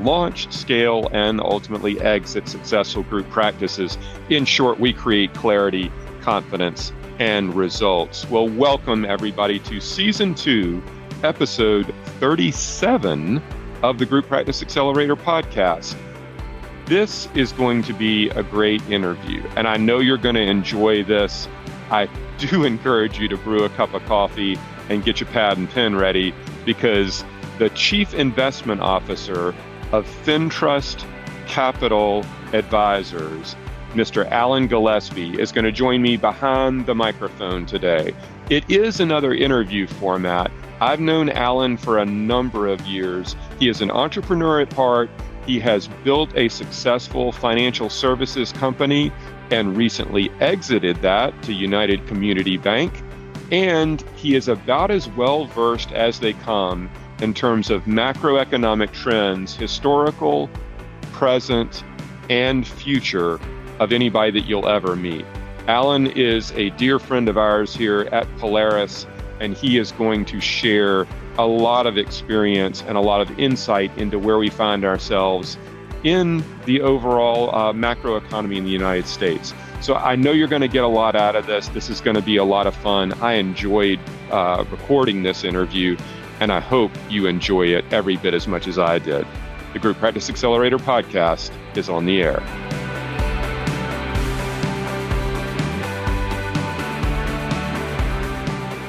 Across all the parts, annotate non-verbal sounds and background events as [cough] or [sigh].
launch, scale, and ultimately exit successful group practices. In short, we create clarity, confidence, and results. Well, welcome everybody to season two, episode 37 of the Group Practice Accelerator podcast. This is going to be a great interview, and I know you're going to enjoy this. I do [laughs] encourage you to brew a cup of coffee and get your pad and pen ready because the Chief Investment Officer of FinTrust Capital Advisors, Mr. Alan Gillespie, is going to join me behind the microphone today. It is another interview format. I've known Alan for a number of years. He is an entrepreneur at heart. He has built a successful financial services company and recently exited that to United Community Bank. And he is about as well versed as they come in terms of macroeconomic trends, historical, present, and future of anybody that you'll ever meet. Alan is a dear friend of ours here at Polaris, and he is going to share a lot of experience and a lot of insight into where we find ourselves in the overall uh, macroeconomy in the United States. So I know you're going to get a lot out of this. This is going to be a lot of fun. I enjoyed uh, recording this interview, and I hope you enjoy it every bit as much as I did. The Group Practice Accelerator podcast is on the air.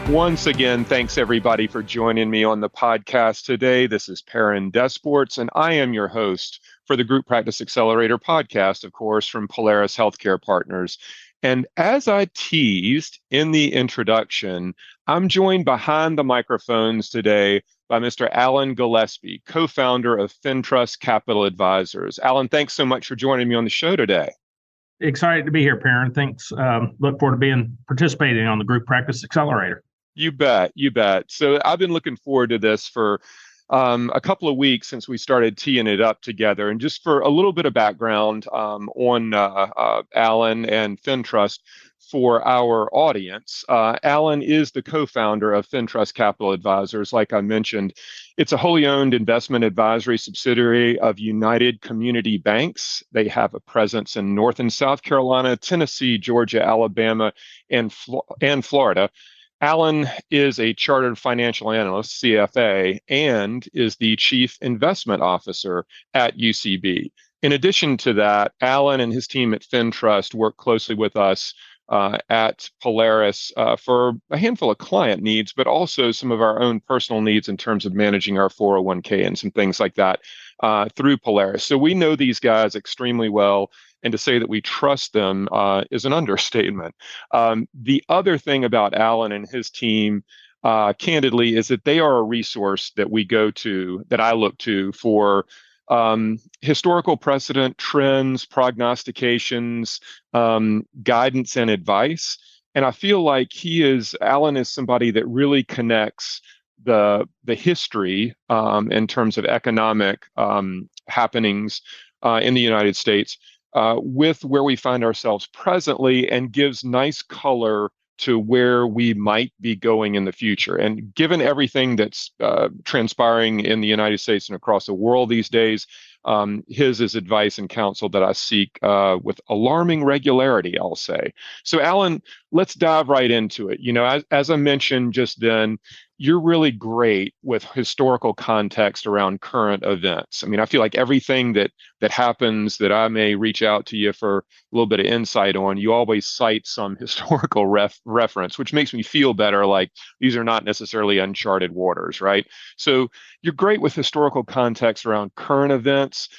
Once again, thanks everybody for joining me on the podcast today. This is Perrin Desports, and I am your host for the Group Practice Accelerator podcast, of course, from Polaris Healthcare Partners. And as I teased in the introduction, I'm joined behind the microphones today by Mr. Alan Gillespie, co founder of FinTrust Capital Advisors. Alan, thanks so much for joining me on the show today. Excited to be here, Perrin. Thanks. Um, look forward to being participating on the Group Practice Accelerator. You bet. You bet. So I've been looking forward to this for um, a couple of weeks since we started teeing it up together. And just for a little bit of background um, on uh, uh, Alan and FinTrust for our audience, uh, Alan is the co founder of FinTrust Capital Advisors. Like I mentioned, it's a wholly owned investment advisory subsidiary of United Community Banks. They have a presence in North and South Carolina, Tennessee, Georgia, Alabama, and, and Florida. Alan is a chartered financial analyst, CFA, and is the chief investment officer at UCB. In addition to that, Alan and his team at FinTrust work closely with us uh, at Polaris uh, for a handful of client needs, but also some of our own personal needs in terms of managing our 401k and some things like that uh, through Polaris. So we know these guys extremely well and to say that we trust them uh, is an [laughs] understatement. Um, the other thing about Alan and his team, uh, candidly, is that they are a resource that we go to, that I look to for um, historical precedent, trends, prognostications, um, guidance, and advice. And I feel like he is, Alan is somebody that really connects the the history um, in terms of economic um, happenings uh, in the United States uh, with where we find ourselves presently and gives nice color to where we might be going in the future. And given everything that's uh, transpiring in the United States and across the world these days, um, his is advice and counsel that I seek uh, with alarming regularity, I'll say. So, Alan, let's dive right into it. You know, as, as I mentioned just then, you're really great with historical context around current events. I mean, I feel like everything that that happens that I may reach out to you for a little bit of insight on, you always cite some [laughs] historical ref, reference, which makes me feel better. Like these are not necessarily uncharted waters, right? So you're great with historical context around current events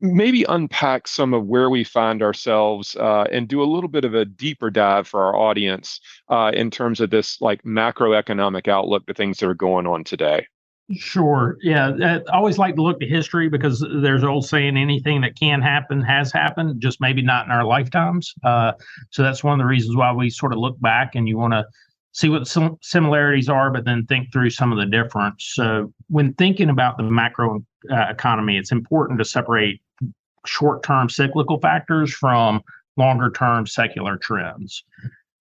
maybe unpack some of where we find ourselves uh, and do a little bit of a deeper dive for our audience uh, in terms of this like macroeconomic outlook, the things that are going on today. Sure. Yeah. I always like to look to history because there's an old saying anything that can happen has happened, just maybe not in our lifetimes. Uh, so that's one of the reasons why we sort of look back and you want to see what some similarities are, but then think through some of the difference. So when thinking about the macro uh, economy, it's important to separate short term cyclical factors from longer term secular trends.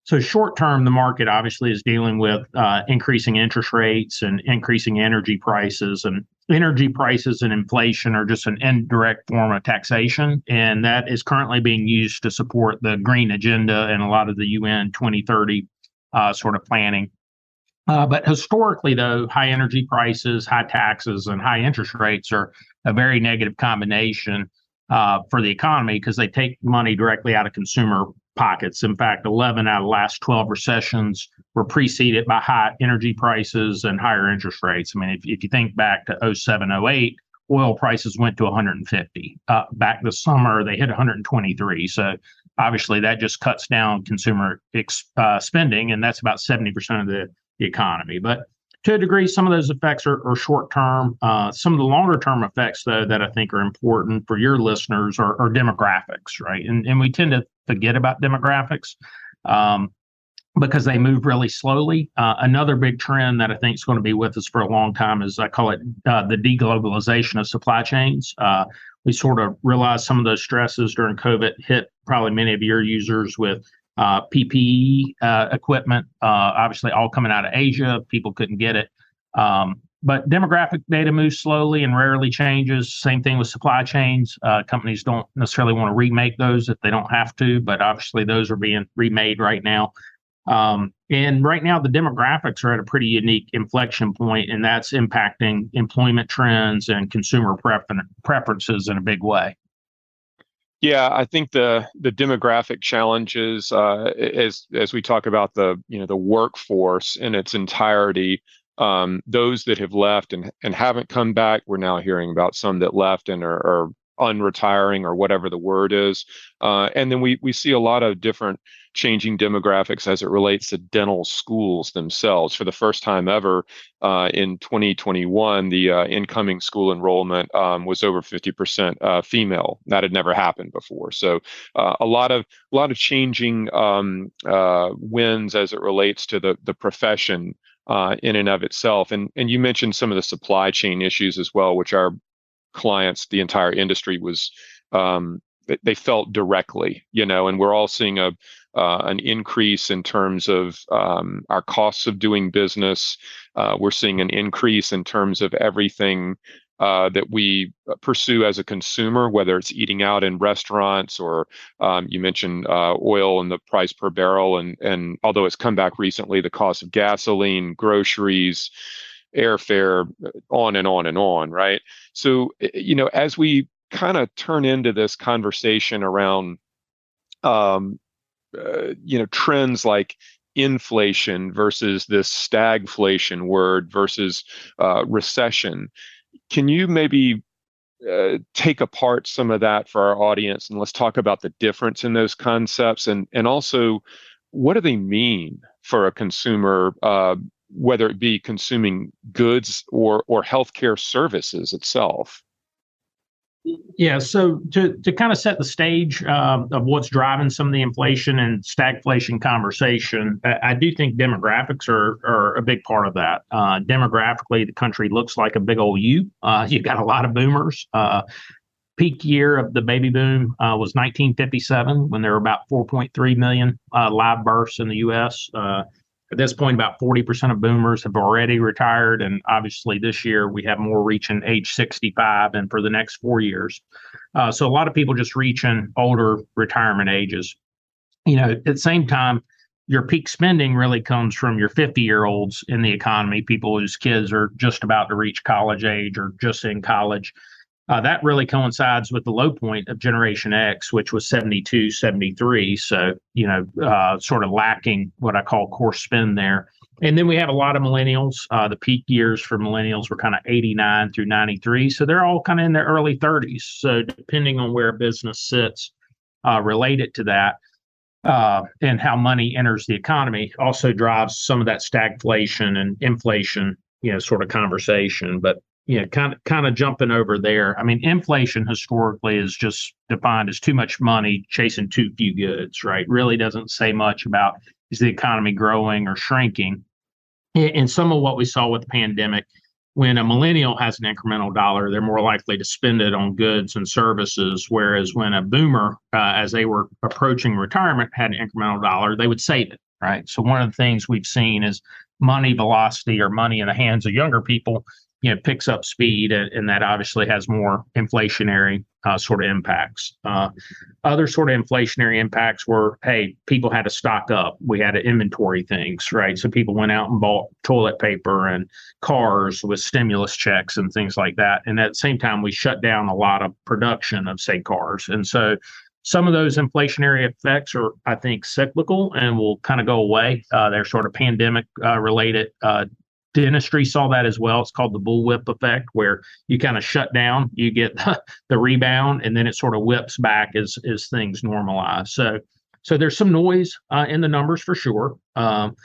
So short term, the market obviously is dealing with uh, increasing interest rates and increasing energy prices, and energy prices and inflation are just an indirect form of taxation, and that is currently being used to support the green agenda and a lot of the UN 2030 uh, sort of planning. Uh, but historically, though, high energy prices, high taxes, and high interest rates are a very negative combination uh, for the economy because they take money directly out of consumer pockets. In fact, 11 out of the last 12 recessions were preceded by high energy prices and higher interest rates. I mean, if, if you think back to 07, 08, oil prices went to 150. Uh, back this summer, they hit 123. So obviously, that just cuts down consumer ex, uh, spending, and that's about 70% of the, the economy. But to a degree, some of those effects are, are short term. Uh, some of the longer term effects, though, that I think are important for your listeners are, are demographics, right? And, and we tend to forget about demographics um, because they move really slowly. Uh, another big trend that I think is going to be with us for a long time is I call it uh, the deglobalization of supply chains. Uh, we sort of realized some of those stresses during COVID hit probably many of your users with uh, PPE uh, equipment, uh, obviously all coming out of Asia. People couldn't get it. Um, but demographic data moves slowly and rarely changes. Same thing with supply chains. Uh, companies don't necessarily want to remake those if they don't have to, but obviously those are being remade right now. Um, and right now, the demographics are at a pretty unique inflection point, and that's impacting employment trends and consumer prefer- preferences in a big way. Yeah, I think the the demographic challenges, uh, as as we talk about the you know the workforce in its entirety, um, those that have left and and haven't come back, we're now hearing about some that left and are, are unretiring or whatever the word is. Uh, and then we we see a lot of different changing demographics as it relates to dental schools themselves. For the first time ever uh, in 2021, the uh, incoming school enrollment um, was over 50% uh, female. That had never happened before. So uh, a lot of a lot of changing um, uh, wins as it relates to the the profession. Uh, in and of itself. And and you mentioned some of the supply chain issues as well, which our clients, the entire industry was um, they felt directly, you know, and we're all seeing a uh, an increase in terms of um, our costs of doing business. Uh, we're seeing an increase in terms of everything uh, that we pursue as a consumer, whether it's eating out in restaurants or um, you mentioned uh, oil and the price per barrel, and and although it's come back recently, the cost of gasoline, groceries, airfare, on and on and on, right? So you know, as we kind of turn into this conversation around um, uh, you know trends like inflation versus this stagflation word versus uh, recession can you maybe uh, take apart some of that for our audience and let's talk about the difference in those concepts and and also what do they mean for a consumer uh, whether it be consuming goods or or healthcare services itself yeah, so to, to kind of set the stage uh, of what's driving some of the inflation and stagflation conversation, I, I do think demographics are, are a big part of that. Uh, demographically, the country looks like a big old U. Uh, you got a lot of boomers. Uh, peak year of the baby boom uh, was 1957 when there were about 4.3 million uh, live births in the U.S. At this point, about 40% of boomers have already retired. And obviously, this year we have more reaching age 65 and for the next four years. Uh, so, a lot of people just reaching older retirement ages. You know, at the same time, your peak spending really comes from your 50 year olds in the economy, people whose kids are just about to reach college age or just in college. Uh, that really coincides with the low point of Generation X, which was 72, 73. So, you know, uh, sort of lacking what I call core spend there. And then we have a lot of millennials. Uh, the peak years for millennials were kind of 89 through 93. So they're all kind of in their early 30s. So, depending on where a business sits uh, related to that, uh, and how money enters the economy also drives some of that stagflation and inflation you know sort of conversation. But know, kind of kind of jumping over there. I mean, inflation historically is just defined as too much money chasing too few goods, right? Really doesn't say much about is the economy growing or shrinking. And some of what we saw with the pandemic, when a millennial has an incremental dollar, they're more likely to spend it on goods and services. Whereas when a boomer, uh, as they were approaching retirement, had an incremental dollar, they would save it, right? So one of the things we've seen is money velocity or money in the hands of younger people you know picks up speed and, and that obviously has more inflationary uh, sort of impacts. Uh, other sort of inflationary impacts were hey people had to stock up. We had to inventory things right? So people went out and bought toilet paper and cars with stimulus checks and things like that. And at the same time we shut down a lot of production of say cars. And so some of those inflationary effects are, I think, cyclical and will kind of go away. Uh, they're sort of pandemic uh, related uh, dentistry saw that as well. It's called the bullwhip effect, where you kind of shut down, you get [laughs] the, the rebound, and then it sort of whips back as as things normalize. So, so there's some noise uh, in the numbers for sure. Um,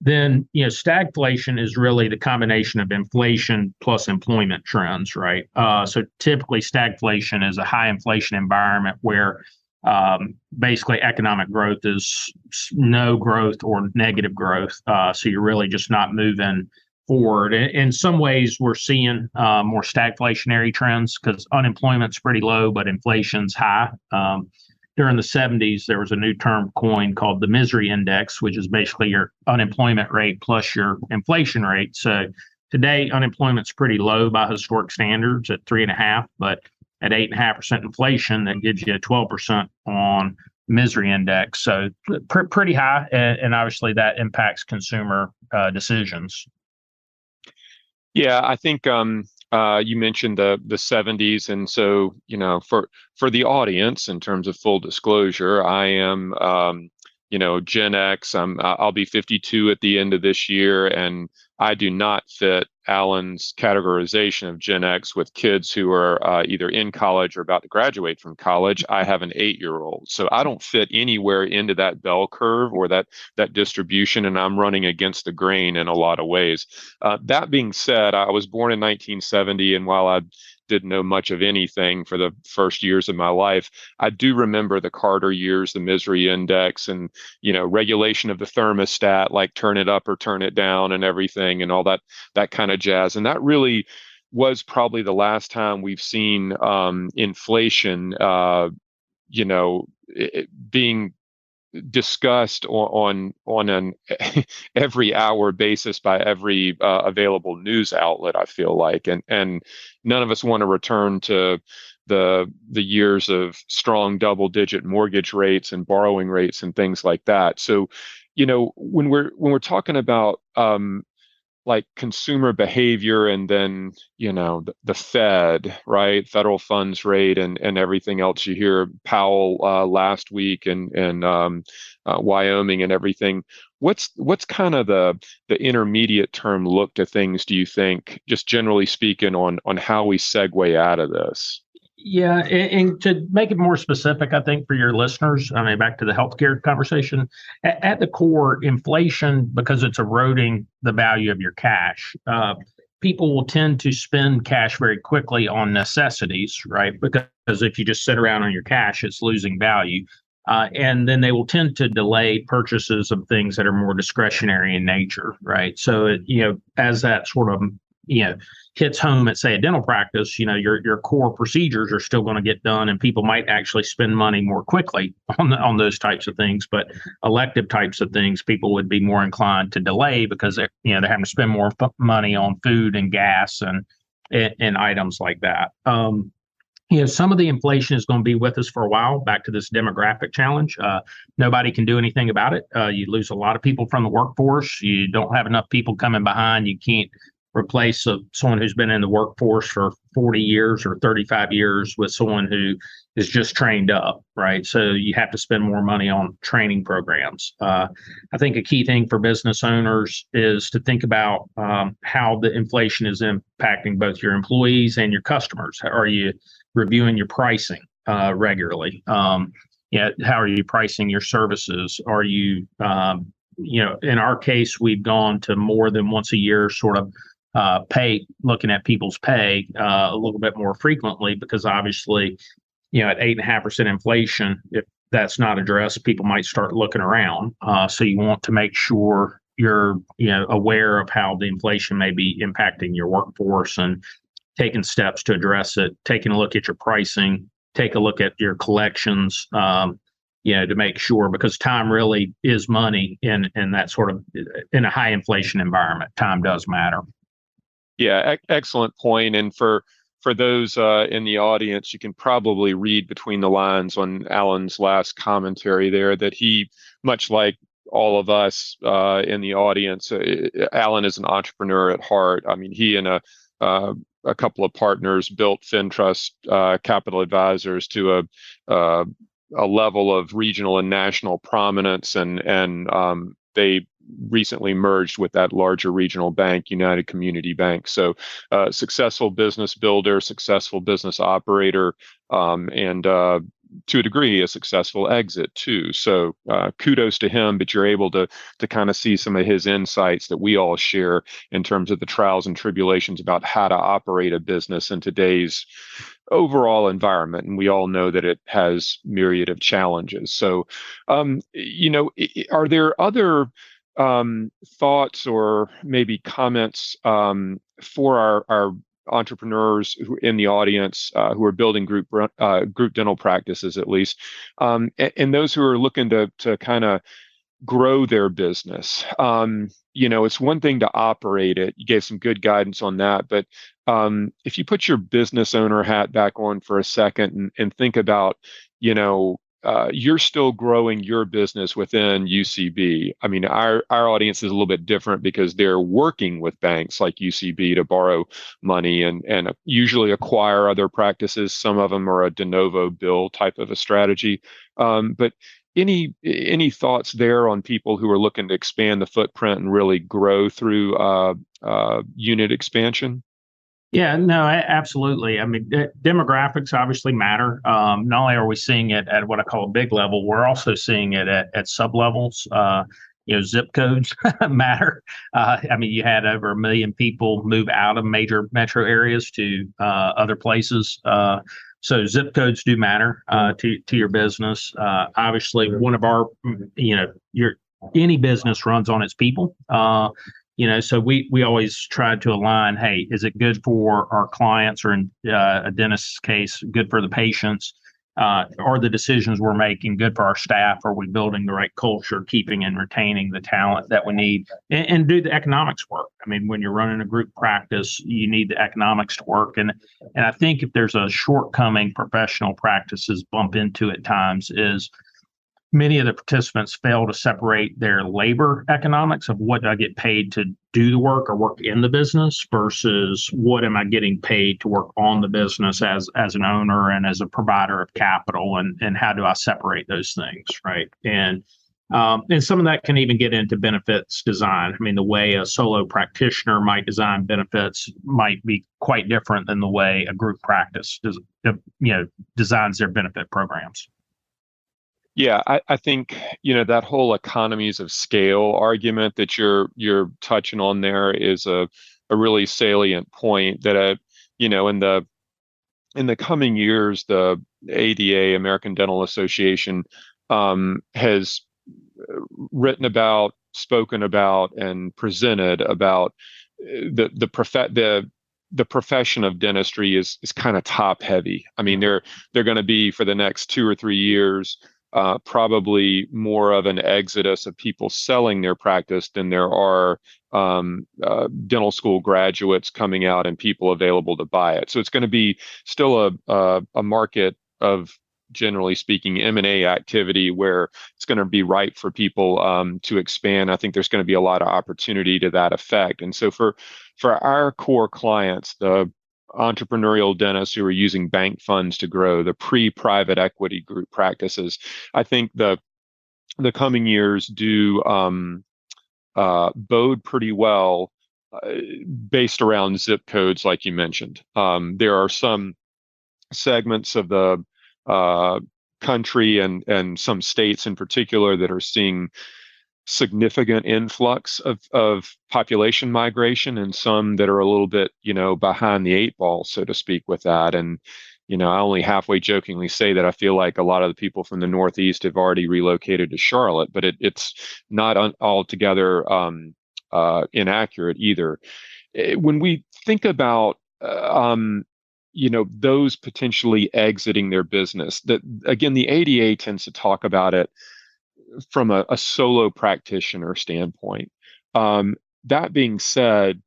then you know stagflation is really the combination of inflation plus employment trends, right? Uh, so typically stagflation is a high inflation environment where um, basically economic growth is no growth or negative growth. Uh, so you're really just not moving forward. In some ways, we're seeing uh, more stagflationary trends because unemployment's pretty low, but inflation's high. Um, during the 70s, there was a new term coined called the misery index, which is basically your unemployment rate plus your inflation rate. So today, unemployment's pretty low by historic standards at three and a half, but at eight and a half percent inflation, that gives you a 12% on misery index. So pr- pretty high, and, and, obviously that impacts consumer uh, decisions. Yeah, I think um, uh, you mentioned the the 70s, and so you know, for for the audience, in terms of full disclosure, I am um, you know Gen X. I'm I'll be 52 at the end of this year, and I do not fit Alan's categorization of Gen X with kids who are uh, either in college or about to graduate from college. I have an eight-year-old, so I don't fit anywhere into that bell curve or that that distribution, and I'm running against the grain in a lot of ways. Uh, that being said, I was born in 1970, and while I didn't know much of anything for the first years of my life. I do remember the Carter years, the misery index, and you know regulation of the thermostat, like turn it up or turn it down, and everything, and all that that kind of jazz. And that really was probably the last time we've seen um, inflation, uh, you know, it, being discussed on on, on an [laughs] every hour basis by every uh, available news outlet i feel like and and none of us want to return to the the years of strong double digit mortgage rates and borrowing rates and things like that. So you know when we're when we're talking about um, like consumer behavior and then you know the, the, fed right? Federal funds rate and and everything else. You hear powell uh, last week and and um, uh, wyoming and everything. What's what's kind of the the intermediate term look to things do you think just generally speaking on on how we segue out of this yeah, and, and, to make it more specific, I think for your listeners, I mean, back to the healthcare conversation, at, at the core, inflation, because it's eroding the value of your cash, uh, people will tend to spend cash very quickly on necessities, right? Because if you just sit around on your cash, it's losing value. Uh, and then they will tend to delay purchases of things that are more discretionary in nature, right? So, it, you know, as that sort of you know hits home at say a dental practice you know your your core procedures are still going to get done and people might actually spend money more quickly on the, on those types of things. But elective types of things people would be more inclined to delay because they're you know they're having to spend more f- money on food and gas and, and and, items like that. Um you know some of the inflation is going to be with us for a while back to this demographic challenge. Uh, nobody can do anything about it. Uh, you lose a lot of people from the workforce. You don't have enough people coming behind. You can't replace a, someone who's been in the workforce for 40 years or 35 years with someone who is just trained up, right? So you have to spend more money on training programs. Uh, I think a key thing for business owners is to think about um, how the inflation is impacting both your employees and your customers. Are you reviewing your pricing uh, regularly? Um, yeah, how are you pricing your services? Are you um, you know, in our case, we've gone to more than once a year sort of uh, pay, looking at people's pay uh, a little bit more frequently because obviously, you know, at eight and a half percent inflation, if that's not addressed, people might start looking around. Uh, so you want to make sure you're, you know, aware of how the inflation may be impacting your workforce and taking steps to address it, taking a look at your pricing, take a look at your collections, um, you know, to make sure because time really is money in in that sort of in a high inflation environment. Time does matter. Yeah, e- excellent point. And for for those uh, in the audience, you can probably read between the lines on Alan's last commentary there that he, much like all of us uh, in the audience, uh, Alan is an entrepreneur at heart. I mean, he and a uh, a couple of partners built FinTrust uh, Capital Advisors to a uh, a level of regional and national prominence, and and um, they recently merged with that larger regional bank, United Community Bank. So, uh, successful business builder, successful business operator, um, and uh, to a degree a successful exit too. So uh, kudos to him. But you're able to to kind of see some of his insights that we all share in terms of the trials and tribulations about how to operate a business in today's overall environment and we all know that it has myriad of challenges so um, you know are there other um, thoughts or maybe comments um, for our, our entrepreneurs who in the audience uh, who are building group uh, group dental practices at least, um, and, and, those who are looking to to kind of grow their business. Um, you know, it's one thing to operate it. You gave some good guidance on that, but um, if you put your business owner hat back on for a second and, and think about, you know, uh, you're still growing your business within UCB. I mean, our our audience is a little bit different because they're working with banks like UCB to borrow money and and usually acquire other practices. Some of them are a de novo bill type of a strategy. Um, but any any thoughts there on people who are looking to expand the footprint and really grow through uh, uh, unit expansion? Yeah, no, absolutely. I mean, demographics obviously matter. Um, not only are we seeing it at what I call a big level, we're also seeing it at, at sub levels. Uh, you know, zip codes [laughs] matter. Uh, I mean, you had over a million people move out of major metro areas to uh, other places. Uh, so zip codes do matter uh, to to your business. Uh, obviously, one of our, you know, your any business runs on its people you know so we we always tried to align hey is it good for our clients or in uh, a dentist's case good for the patients? Uh, are the decisions we're making good for our staff? Are we building the right culture keeping and retaining the talent that we need? And, and do the economics work? I mean when you're running a group practice you need the economics to work. And and i think if there's a shortcoming professional practices bump into at times is many of the participants fail to separate their labor economics of what do I get paid to do the work or work in the business versus what am I getting paid to work on the business as as an owner and as a provider of capital and and how do I separate those things right and um, and some of that can even get into benefits design. I mean, the way a solo practitioner might design benefits might be quite different than the way a group practice you know, designs their benefit programs. Yeah, I, I think you know that whole economies of scale argument that you're you're touching on there is a a really salient point that uh you know in the in the coming years the ADA American Dental Association um, has uh, written about, spoken about, and presented about uh, the the prof- the the profession of dentistry is is kind of top heavy. I mean, they're they're going to be for the next two or three years uh, probably more of an exodus of people selling their practice than there are um, uh, dental school graduates coming out and people available to buy it. So it's going to be still a, a, a market of generally speaking m&a activity where it's going to be ripe for people um, to expand i think there's going to be a lot of opportunity to that effect and so for for our core clients the entrepreneurial dentists who are using bank funds to grow, the pre-private equity group practices. I think the the coming years do um, uh, bode pretty well uh, based around zip codes, like you mentioned. Um, there are some segments of the uh, country and and some states in particular that are seeing significant influx of, of population migration and some that are a little bit, you know, behind the eight ball, so to speak, with that. And, you know, I only halfway jokingly say that I feel like a lot of the people from the Northeast have already relocated to Charlotte, but it, it's not un- altogether um, uh, inaccurate either. Eh, when we think about uh, um, you know those potentially exiting their business that again the ada tends to talk about it from a, a solo practitioner standpoint. Um, that being said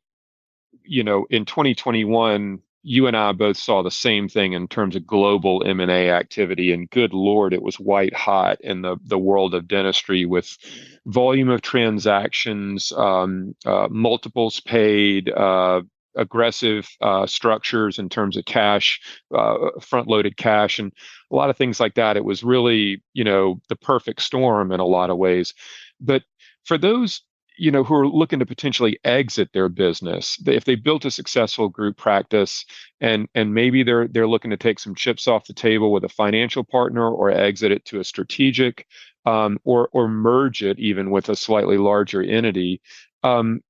you know in 2021 you and i both saw the same thing in terms of global m&a activity and good lord it was white hot in the, the world of dentistry with volume of transactions um, uh, multiples paid uh, aggressive uh, structures in terms of cash, uh, front loaded cash, and a lot of things like that. It was really, you know, the perfect storm in a lot of ways. But for those, you know, who are looking to potentially exit their business, if they built a successful group practice and and maybe they're they're looking to take some chips off the table with a financial partner or exit it to a strategic um, or or merge it even with a slightly larger entity. Um,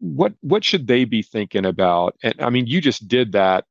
what what should they be thinking about? And I mean, you just did that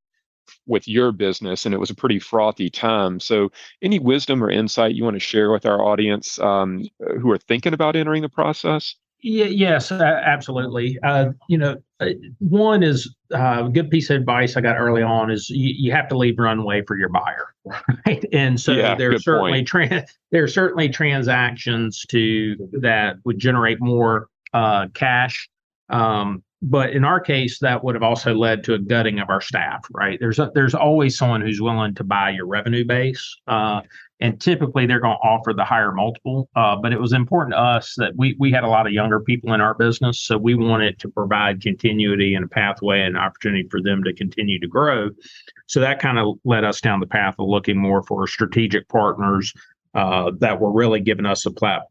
with your business, and it was a pretty frothy time. So, any wisdom or insight you want to share with our audience um, who are thinking about entering the process? Yeah, yes, absolutely. Uh, you know, uh, one is uh, a good piece of advice I got early on is you, you have to leave runway for your buyer, [laughs] right? And so yeah, there are certainly tra- there are certainly transactions to that would generate more uh, cash um, but in our case, that would have also led to a gutting of our staff, right? There's a, there's always someone who's willing to buy your revenue base, uh, and typically they're going to offer the higher multiple. Uh, but it was important to us that we we had a lot of younger people in our business, so we wanted to provide continuity and a pathway and opportunity for them to continue to grow. So that kind of led us down the path of looking more for strategic partners uh, that were really giving us a plat-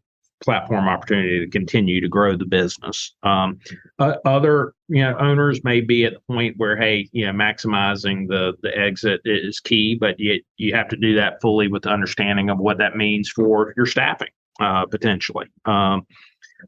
platform opportunity to continue to grow the business. Um, uh, other you know owners may be at the point where hey you know maximizing the the exit is key, but you you have to do that fully with the understanding of what that means for your staffing uh, potentially. Um,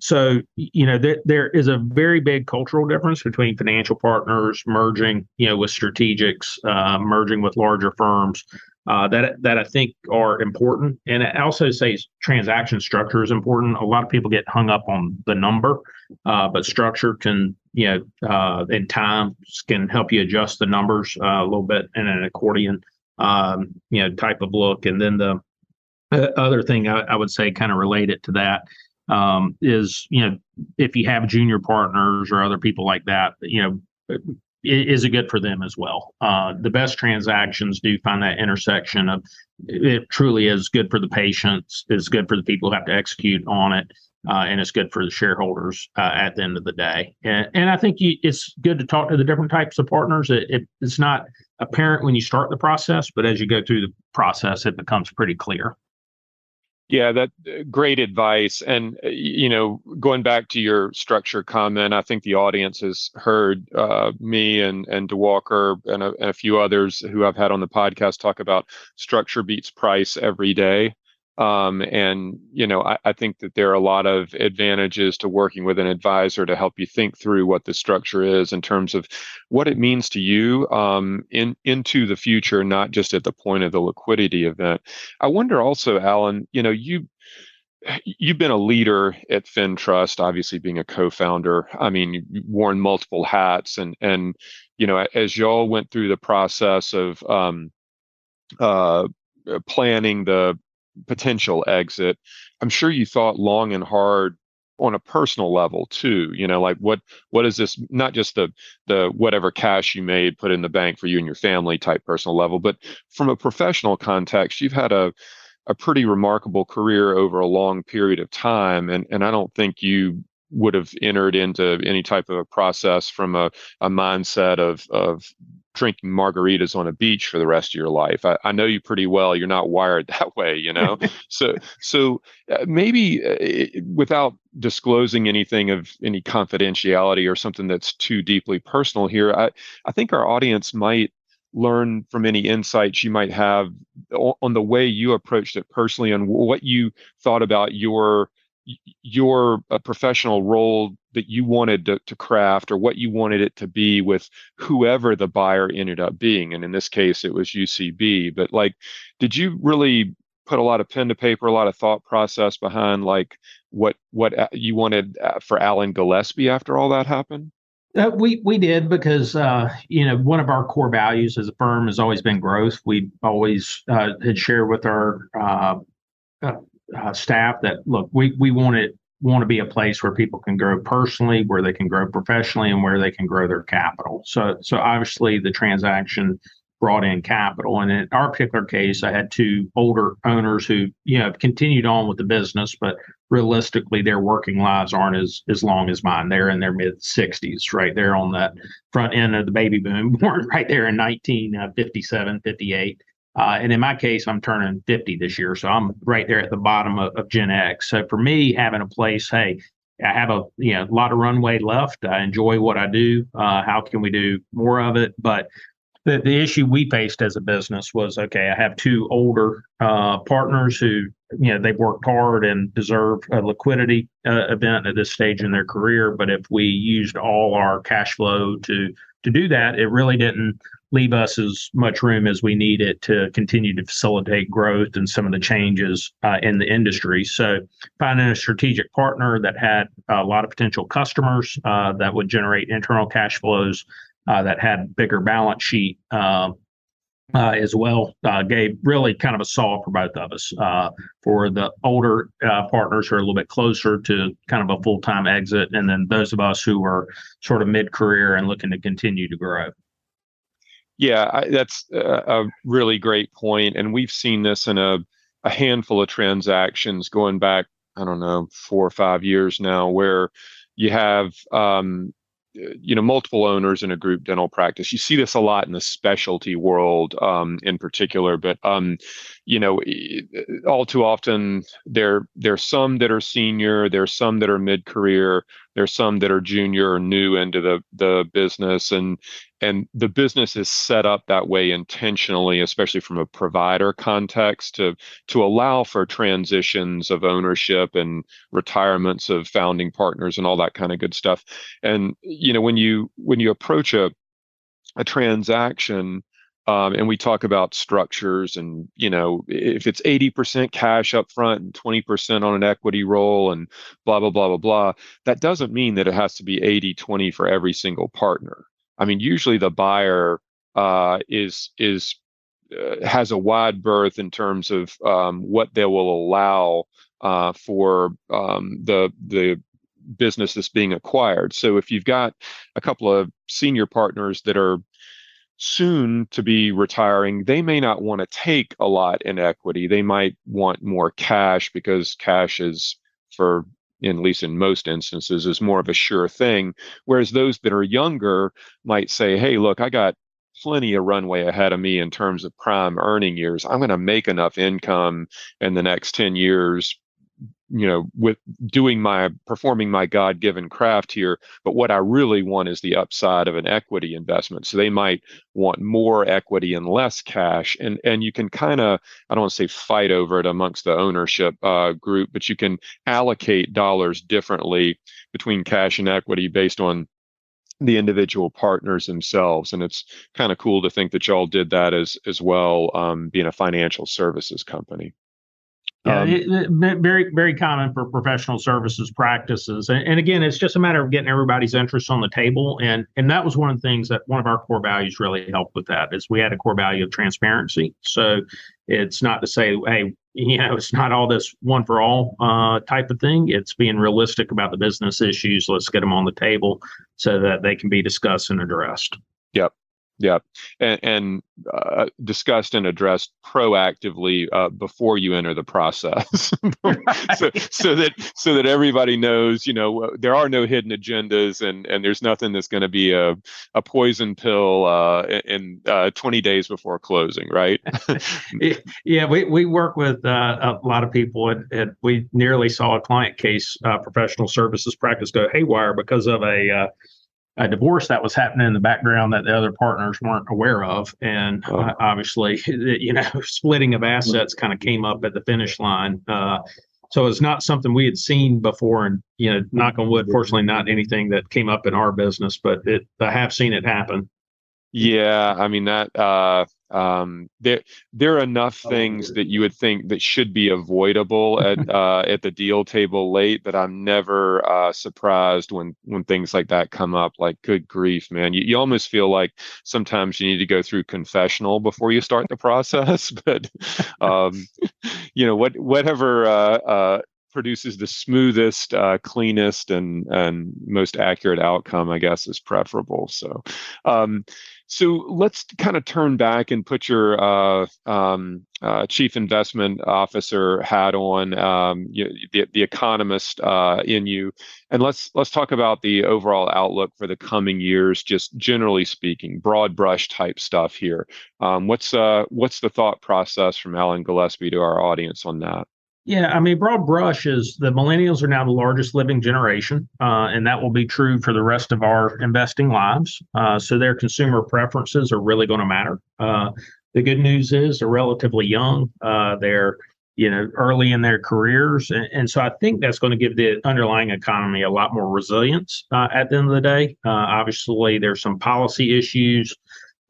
so you know there there is a very big cultural difference between financial partners merging you know with strategics, uh, merging with larger firms uh, that that I think are important. And I also say transaction structure is important. A lot of people get hung up on the number, uh, but structure can, you know, uh, in time can help you adjust the numbers uh, a little bit in an accordion, um, you know, type of look. And then the other thing I, I would say, kind of related to that, um, is you know, if you have junior partners or other people like that, you know is it good for them as well? Uh, the best transactions do find that intersection of it truly is good for the patients, is good for the people who have to execute on it, uh, and it's good for the shareholders uh, at the end of the day. And, and I think you, it's good to talk to the different types of partners. It, it, it's not apparent when you start the process, but as you go through the process, it becomes pretty clear. Yeah, that uh, great advice. And uh, you know, going back to your structure comment, I think the audience has heard uh, me and and Diwakar and a, and a few others who I've had on the podcast talk about structure beats price every day. Um, and you know, I, I, think that there are a lot of advantages to working with an advisor to help you think through what the structure is in terms of what it means to you um, in into the future, not just at the point of the liquidity event. I wonder also, Alan, you know, you you've been a leader at FinTrust, obviously being a co-founder. I mean, you've worn multiple hats, and and you know, as y'all went through the process of um, uh, planning the potential exit, I'm sure you thought long and hard on a personal level too you know like what what is this not just the the whatever cash you made put in the bank for you and your family type personal level but from a professional context you've had a a pretty remarkable career over a long period of time and and I don't think you would have entered into any type of a process from a, a mindset of of drinking margaritas on a beach for the rest of your life. I, I know you pretty well. You're not wired [laughs] that way, you know. [laughs] so so uh, maybe uh, without disclosing anything of any confidentiality or something that's too deeply personal here, I I think our audience might learn from any insights you might have on, the way you approached it personally and what you thought about your your a professional role that you wanted to, to craft or what you wanted it to be with whoever the buyer ended up being. And in this case it was ucb but like did you really put a lot of pen to paper a lot of thought process behind like what what you wanted for alan gillespie after all that happened? Uh, we we did because uh, you know one of our core values as a firm has always been growth. We always uh, had shared with our uh, staff that look, we we want it want to be a place where people can grow personally, where they can grow professionally, and where they can grow their capital. So so obviously the transaction brought in capital, and in our particular case, I had two older owners who you know have continued on with the business, but realistically their working lives aren't as as long as mine. They're in their mid 60s, right? They're on that front end of the baby boom, [laughs] born right there in 1957, uh, 58. Uh, and in my case, I'm turning 50 this year. So I'm right there at the bottom of, of Gen X. So for me, having a place, hey, I have a you know a lot of runway left. I enjoy what I do. Uh, how can we do more of it? But the, the issue we faced as a business was okay. I have two older uh, partners who you know they've worked hard and deserve a liquidity uh, event at this stage in their career. But if we used all our cash flow to to do that, it really didn't leave us as much room as we need it to continue to facilitate growth and some of the changes uh, in the industry. So, finding a strategic partner that had a lot of potential customers uh, that would generate internal cash flows, uh, that had bigger balance sheet. Um, uh, as well uh, gave really kind of a solve for both of us. Uh, for the older partners who are a little bit closer to kind of a full time exit, and then those of us who are sort of mid career and looking to continue to grow. Yeah, I, that's a, a, really great point, and we've seen this in a, a handful of transactions going back. I don't know, four or five years now, where you have um, you know multiple owners in a group dental practice you see this a lot in the specialty world um, in particular but um, you know all too often there there's some that are senior there's some that are mid-career there's some that are junior or new into the the business and and the business is set up that way intentionally especially from a provider context to to allow for transitions of ownership and retirements of founding partners and all that kind of good stuff. And you know when you when you approach a a transaction um, and we talk about structures and you know if it's 80% cash up front and 20% on an equity roll and blah blah blah blah blah that doesn't mean that it has to be 80 20 for every single partner. I mean usually the buyer uh, is is uh, has a wide berth in terms of um, what they will allow uh, for um, the the business that's being acquired. So if you've got a couple of senior partners that are soon to be retiring, they may not want to take a lot in equity. They might want more cash because cash is for at least in most instances is more of a sure thing whereas those that are younger might say hey look i got plenty of runway ahead of me in terms of prime earning years i'm going to make enough income in the next 10 years you know with doing my performing my god-given craft here but what i really want is the upside of an equity investment. So they might want more equity and less cash and and you can kind of i don't want to say fight over it amongst the ownership uh, group but you can allocate dollars differently between cash and equity based on the individual partners themselves and it's kind of cool to think that y'all did that as as well um, being a financial services company yeah, um, it, it, very very common for professional services practices, and, and, again, it's just a matter of getting everybody's interests on the table, and and that was one of the things that one of our core values really helped with that is we had a core value of transparency. So it's not to say, hey, [laughs] you know, it's not all this one for all uh, type of thing. It's being realistic about the business issues. Let's get them on the table so that they can be discussed and addressed. Yep. Yeah, and, and uh, discussed and addressed proactively uh, before you enter the process, [laughs] so, so that so that everybody knows, you know, there are no hidden agendas, and and there's nothing that's going to be a a poison pill uh, in uh, 20 days before closing, right? [laughs] yeah, we we work with uh, a lot of people, and, and, we nearly saw a client case, uh, professional services practice go haywire because of a a divorce that was happening in the background that the other partners weren't aware of. And oh. uh, obviously, [laughs] you know, splitting of assets kind of came up at the finish line. Uh, So it's not something we had seen before, and you know, knock on wood, fortunately, not anything that came up in our business, but it I have seen it happen. Yeah, I mean that uh um there there are enough things that you would think that should be avoidable at [laughs] uh at the deal table late that I'm never uh surprised when when things like that come up like good grief man you, you almost feel like sometimes you need to go through confessional before you start the process [laughs] but um you know what whatever uh uh produces the smoothest, uh, cleanest, and and most accurate outcome, I guess, is preferable. So, um, so let's kind of turn back and put your uh, um, uh, chief investment officer hat on, um, you, the, the economist uh, in you, and let's let's talk about the overall outlook for the coming years, just generally speaking, broad brush type stuff here. Um, what's uh, what's the thought process from Alan Gillespie to our audience on that? Yeah, I mean, broad brush is the millennials are now the largest living generation, uh, and that will be true for the rest of our investing lives. Uh, so their consumer preferences are really going to matter. Uh, the good news is they're relatively young. Uh, they're you know early in their careers, and, and, so I think that's going to give the underlying economy a lot more resilience uh, at the end of the day. Uh, obviously, there's some policy issues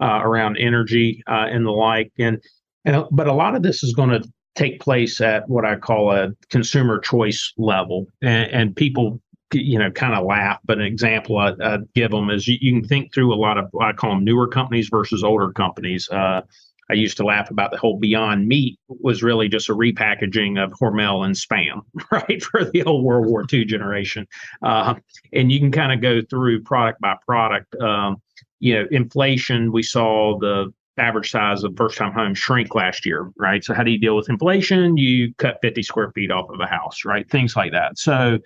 around energy and the like, and, and but a lot of this is going to take place at what I call a consumer choice level, and, and people you know kind of laugh but an example I, I give them is you, you, can think through a lot of i call them newer companies versus older companies. Uh, i used to laugh about the whole beyond meat was really just a repackaging of hormel and spam [laughs] right for the old world war ii generation. Uh, and you can kind of go through product by product. Um, you know inflation we saw the average size of first time home shrink last year, right? So how do you deal with inflation? You cut 50 square feet off of a house, right? Things like that. So,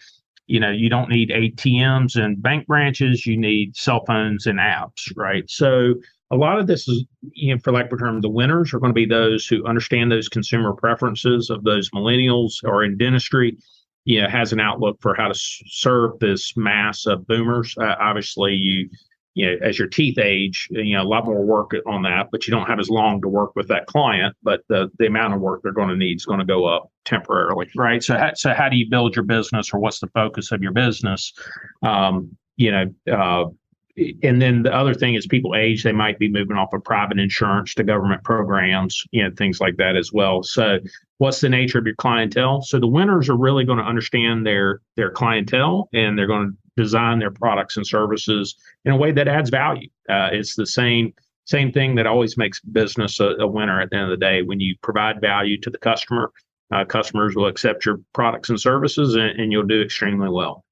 you know, you don't need ATMs and bank branches, you need cell phones and apps, right? So a lot of this is, you know, for lack of a term, the winners are going to be those who understand those consumer preferences of those millennials or in dentistry you know has an outlook for how to serve this mass of boomers uh, obviously you you know, as your teeth age, you know, a lot more work on that, but you don't have as long to work with that client. But the the amount of work they're going to need is going to go up temporarily, right? So, how, so how do you build your business, or what's the focus of your business? Um, you know, uh, and then the other thing is people age; they might be moving off of private insurance to government programs, you know, things like that as well. So, what's the nature of your clientele? So, the winners are really going to understand their their clientele, and they're going to design their products and services in a way that adds value. Uh, it's the same same thing that always makes business a, a, winner at the end of the day. When you provide value to the customer, uh, customers will accept your products and services, and, and you'll do extremely well.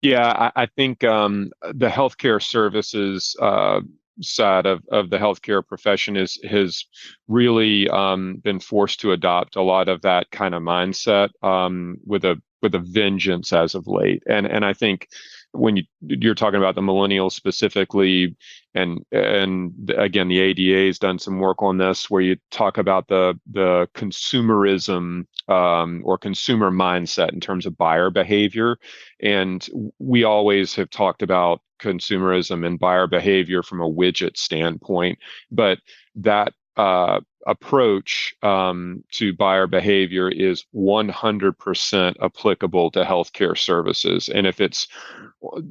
Yeah, I, I think um, the healthcare services uh, side of, of the healthcare profession is has really um, been forced to adopt a lot of that kind of mindset um, with a with a vengeance as of late. And and I think when you you're talking about the millennials specifically, and and again the ADA has done some work on this where you talk about the the consumerism um, or consumer mindset in terms of buyer behavior, and we always have talked about consumerism and buyer behavior from a widget standpoint, but that uh, approach um, to buyer behavior is 100% applicable to healthcare services. And if it's,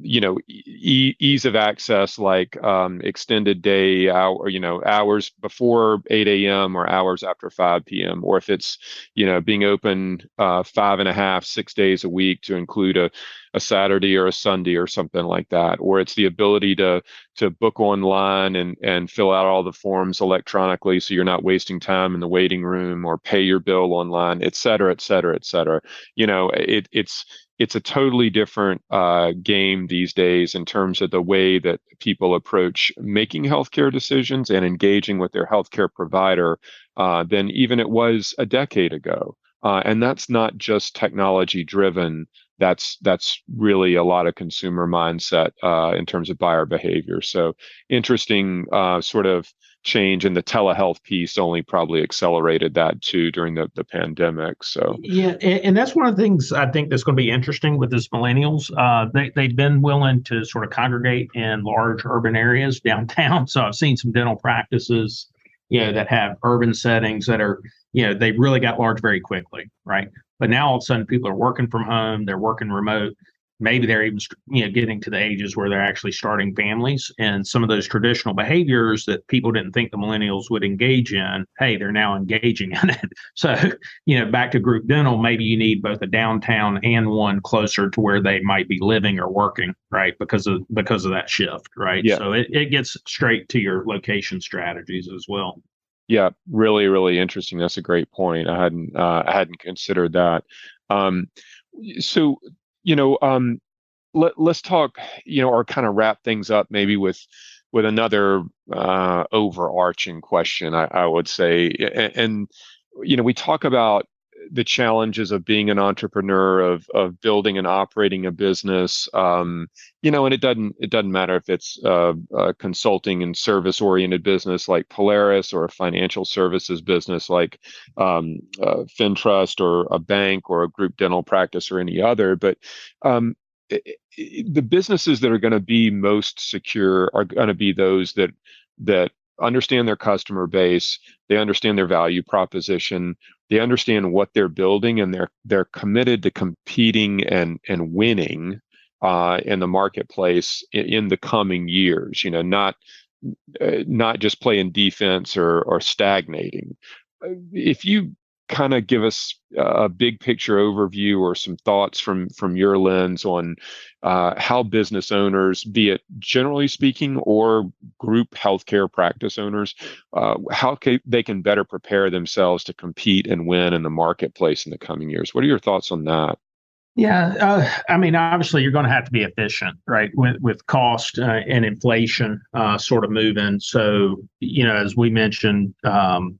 you know, e- ease of access like um, extended day hour, you know, hours before 8 a.m. or hours after 5 p.m., or if it's, you know, being open uh, five and a half, six days a week to include a a Saturday or a Sunday or something like that, or it's the ability to to book online and and fill out all the forms electronically, so you're not wasting time in the waiting room, or pay your bill online, et cetera, et cetera, et cetera. You know, it, it's it's a totally different uh, game these days in terms of the way that people approach making healthcare decisions and engaging with their healthcare provider uh, than even it was a decade ago. Uh, and that's not just technology driven that's that's really a lot of consumer mindset uh, in terms of buyer behavior. So interesting uh, sort of change and the telehealth piece only probably accelerated that too during the, the pandemic so. Yeah and, and that's one of the things i think that's going to be interesting with this millennials uh, they, they've been willing to sort of congregate in large urban areas downtown. [laughs] So i've seen some dental practices you know that have urban settings that are you know they really got large very quickly right But now all of a sudden, people are working from home, they're working remote. Maybe they're even you know getting to the ages where they're actually starting families, and some of those traditional behaviors that people didn't think the millennials would engage in, hey, they're now engaging [laughs] in it. So you know, back to group dental, maybe you need both a downtown and one closer to where they might be living or working, right? Because of because of that shift, right? Yeah. So it, it gets straight to your location strategies as well. Yeah, really, really interesting. That's a great point. I hadn't uh, I hadn't considered that. Um, so you know, um, let let's talk. You know, or kind of wrap things up maybe with with another uh, overarching question. I, I would say, and, and you know, we talk about the challenges of being an entrepreneur of of building and operating a business um, you know and it doesn't it doesn't matter if it's a, a consulting and service oriented business like polaris or a financial services business like um, uh, fintrust or a bank or a group dental practice or any other. But um, it, it, the businesses that are going to be most secure are going to be those that that understand their customer base they understand their value proposition they understand what they're building and they're they're committed to competing and and winning uh, in the marketplace in, in, the coming years you know not uh, not just playing defense or or stagnating. If you kind of give us a big picture overview or some thoughts from from your lens on uh, how business owners, be it generally speaking or group healthcare practice owners, uh, how they can better prepare themselves to compete and win in the marketplace in the coming years. What are your thoughts on that? Yeah, uh, I mean, obviously, you're going to have to be efficient, right? With with cost uh, and inflation uh, sort of moving. So, you know, as we mentioned, um,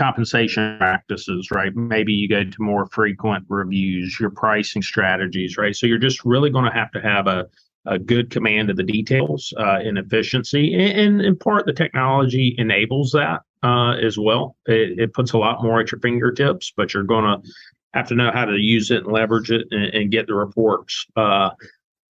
compensation practices, right? Maybe you go to more frequent reviews, your pricing strategies, right? So you're just really going to have to have a, a good command of the details uh, and efficiency. And, and, in part, the technology enables that uh, as well. It, it, puts a lot more at your fingertips, but you're going to have to know how to use it and leverage it and, and get the reports. Uh,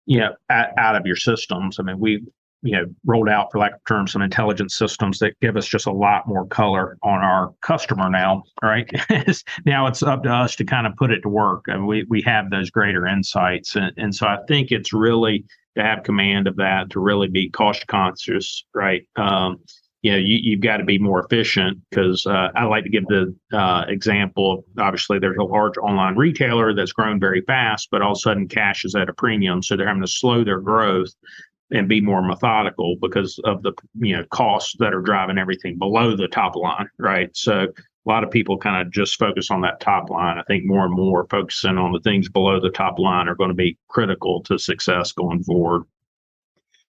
you know, out, out of your systems. I mean, we you know rolled out for lack of terms some intelligence systems that give us just a lot more color on our customer now right? [laughs] Now it's up to us to kind of put it to work and we we have those greater insights and, and so i think it's really to have command of that to really be cost conscious right? Um, you know you, you've got to be more efficient because uh, i like to give the uh, example obviously there's a large online retailer that's grown very fast but all of a sudden cash is at a premium so they're having to slow their growth and be more methodical because of the you know costs that are driving everything below the top line, right? So a lot of people kind of just focus on that top line. I think more and more focusing on the things below the top line are going to be critical to success going forward.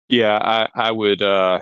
Yeah, I, I would uh,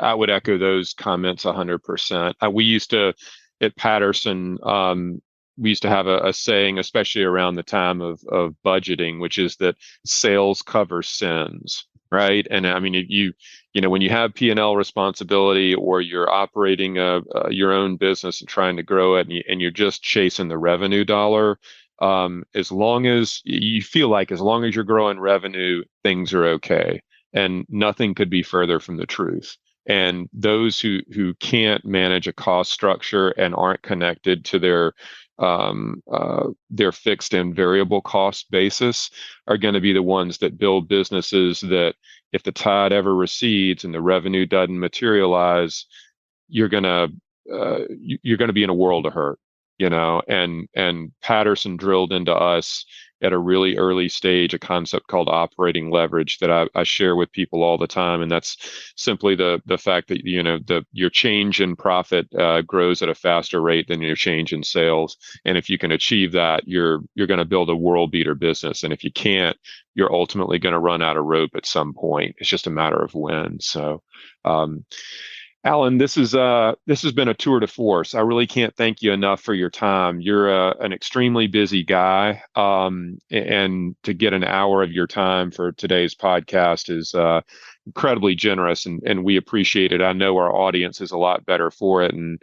I would echo those comments hundred percent. Uh, we used to at Patterson um, we used to have a, a, saying, especially around the time of, of budgeting, which is that sales cover sins right? And I mean, you you know when you have P and L responsibility or you're operating a, your own business and trying to grow it, and, you, and you're just chasing the revenue dollar. Um, as long as you feel like as long as you're growing revenue, things are okay, and nothing could be further from the truth. And those who who can't manage a cost structure and aren't connected to their um, uh, their fixed and variable cost basis are going to be the ones that build businesses that if the tide ever recedes and the revenue doesn't materialize you're going to uh, you're going to be in a world of hurt you know? And and patterson drilled into us at a really early stage a concept called operating leverage that I, I, share with people all the time and that's simply the the fact that you know the your change in profit uh, grows at a faster rate than your change in sales and if you can achieve that you're you're going to build a world beater business and if you can't you're ultimately going to run out of rope at some point. It's just a matter of when so um, Alan, this is uh this has been a tour de force. I really can't thank you enough for your time. You're a, uh, an extremely busy guy, um, and to get an hour of your time for today's podcast is uh, incredibly generous, and and we appreciate it. I know our audience is a lot better for it, and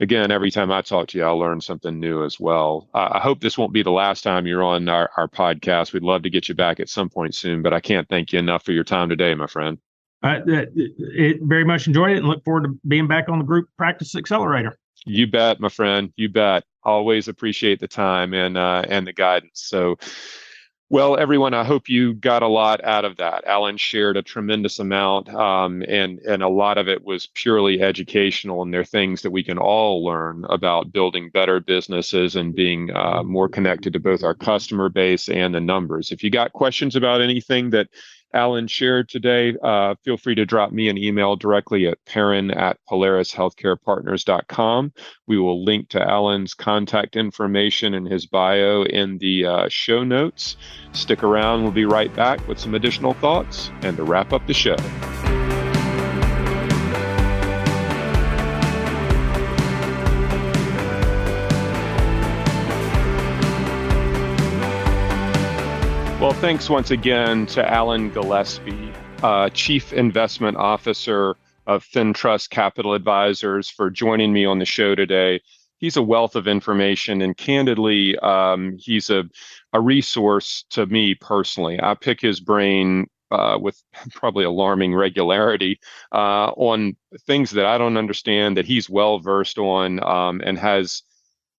again, every time I talk to you, I'll learn something new as well. Uh, I hope this won't be the last time you're on our, our podcast. We'd love to get you back at some point soon, but I can't thank you enough for your time today, my friend. I uh, it very much enjoyed it and look forward to being back on the group practice accelerator. You bet, my friend. You bet. always appreciate the time and uh, and the guidance. So well, everyone, I hope you got a lot out of that. Alan shared a tremendous amount, um, and and a lot of it was purely educational, and there are things that we can all learn about building better businesses and being uh, more connected to both our customer base and the numbers. If you got questions about anything that Alan shared today, uh, feel free to drop me an email directly at perrin at polarishealthcarepartners.com. We will link to Alan's contact information and his bio in the uh, show notes. Stick around. We'll be right back with some additional thoughts and to wrap up the show. Thanks once again to Alan Gillespie, uh, Chief Investment Officer of FinTrust Capital Advisors, for joining me on the show today. He's a wealth of information, and candidly, um, he's a, a resource to me personally. I pick his brain uh, with [laughs] probably alarming regularity uh, on things that I don't understand that he's well versed on um, and has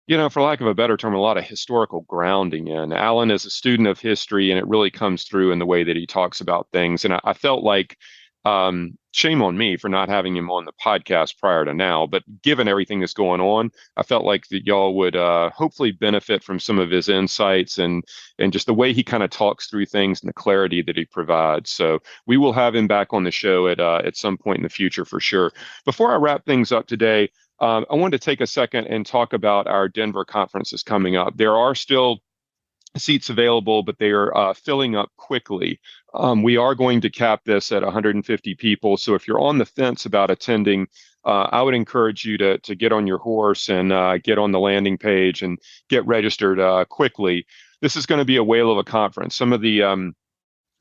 you know, for lack of a better term, a lot of historical grounding in. Alan is a student of history, and it really comes through in the way that he talks about things. And I, I felt like, um, shame on me for not having him on the podcast prior to now. But given everything that's going on, I felt like that y'all would uh, hopefully benefit from some of his insights and and just the way he kind of talks through things and the clarity that he provides. So we will have him back on the show at uh, at some point in the future for sure. Before I wrap things up today. Um, I wanted to take a second and talk about our Denver conferences coming up. There are still seats available, but they are uh, filling up quickly. Um, we are going to cap this at 150 people. So if you're on the fence about attending, uh, I would encourage you to to get on your horse and uh, get on the landing page and get registered uh, quickly. This is going to be a whale of a conference. Some of the um,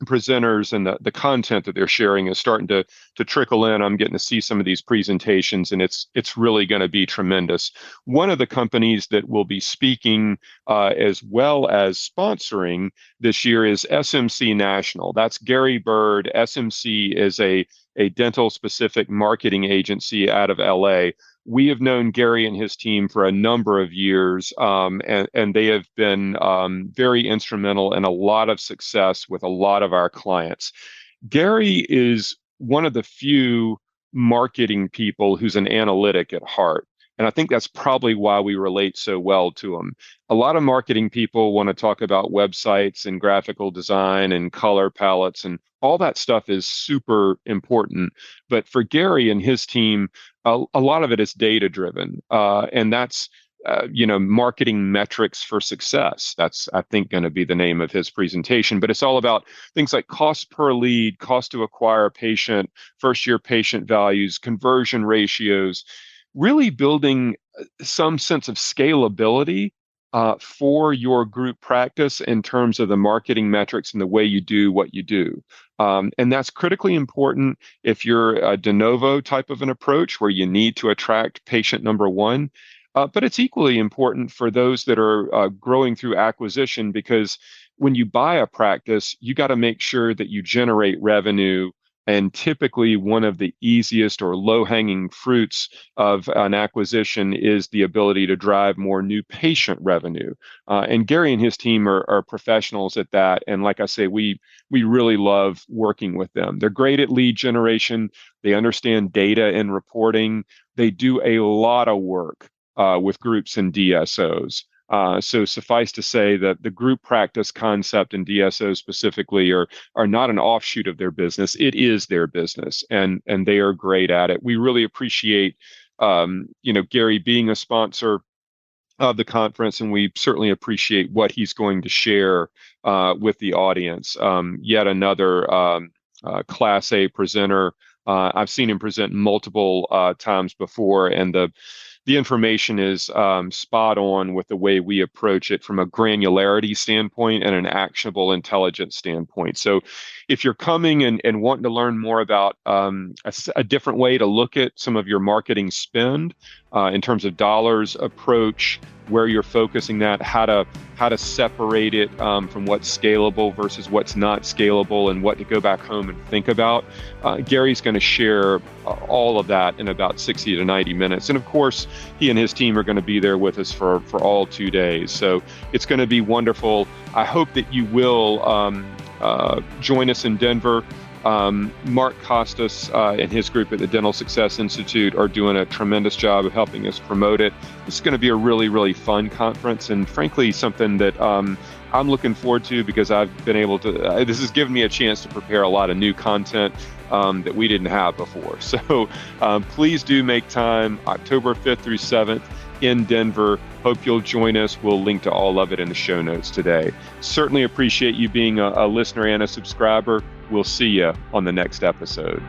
presenters and the, the content that they're sharing is starting to to trickle in. I'm getting to see some of these presentations, and it's it's really going to be tremendous. One of the companies that will be speaking uh, as well as sponsoring this year is SMC National. That's Gary Bird. SMC is a a dental specific marketing agency out of LA we have known Gary and his team for a number of years, um, and, and they have been um, very instrumental in a lot of success with a lot of our clients. Gary is one of the few marketing people who's an analytic at heart. And I think that's probably why we relate so well to him. A lot of marketing people want to talk about websites and graphical design and color palettes, and all that stuff is super important. But for Gary and his team, a, a lot of it is data driven. Uh, and that's uh, you know marketing metrics for success that's i think going to be the name of his presentation but it's all about things like cost per lead cost to acquire a patient first year patient values conversion ratios really building uh, some sense of scalability uh, for your group practice in terms of the marketing metrics and the way you do what you do. Um, and that's critically important if you're a de novo type of an approach where you need to attract patient number one. Uh, but it's equally important for those that are uh, growing through acquisition because when you buy a practice, you got to make sure that you generate revenue and typically, one of the easiest or low hanging fruits of an acquisition is the ability to drive more new patient revenue. Uh, and Gary and his team are, are, professionals at that. And like I say, we we really love working with them. They're great at lead generation. They understand data and reporting. They do a lot of work uh, with groups and DSOs. Uh, so suffice to say that the group practice concept and DSO specifically are are not an offshoot of their business. It is their business, and and they are great at it. We really appreciate, um, you know, Gary being a sponsor of the conference, and we certainly appreciate what he's going to share uh, with the audience. Um, yet another um, uh, Class A presenter. Uh, I've seen him present multiple uh, times before, and the the information is um, spot on with the way we approach it from a granularity standpoint and an actionable intelligence standpoint. So, if you're coming and, and wanting to learn more about um, a, a, different way to look at some of your marketing spend, uh, in terms of dollars approach where you're focusing that, how to how to separate it um, from what's scalable versus what's not scalable, and what to go back home and think about. Uh, Gary's going to share uh, all of that in about 60 to 90 minutes, and of course, he and his team are going to be there with us for for all two days. So it's going to be wonderful. I hope that you will um, uh, join us in Denver. Um, Mark Costes uh, and his group at the Dental Success Institute are doing a tremendous job of helping us promote it. It's going to be a really, really fun conference, and frankly, something that um, I'm looking forward to because I've been able to. Uh, this has given me a chance to prepare a lot of new content um, that we didn't have before. [laughs] So um, please do make time October 5th through 7th in Denver. Hope you'll join us. We'll link to all of it in the show notes today. Certainly appreciate you being a, a listener and a subscriber. We'll see you on the next episode.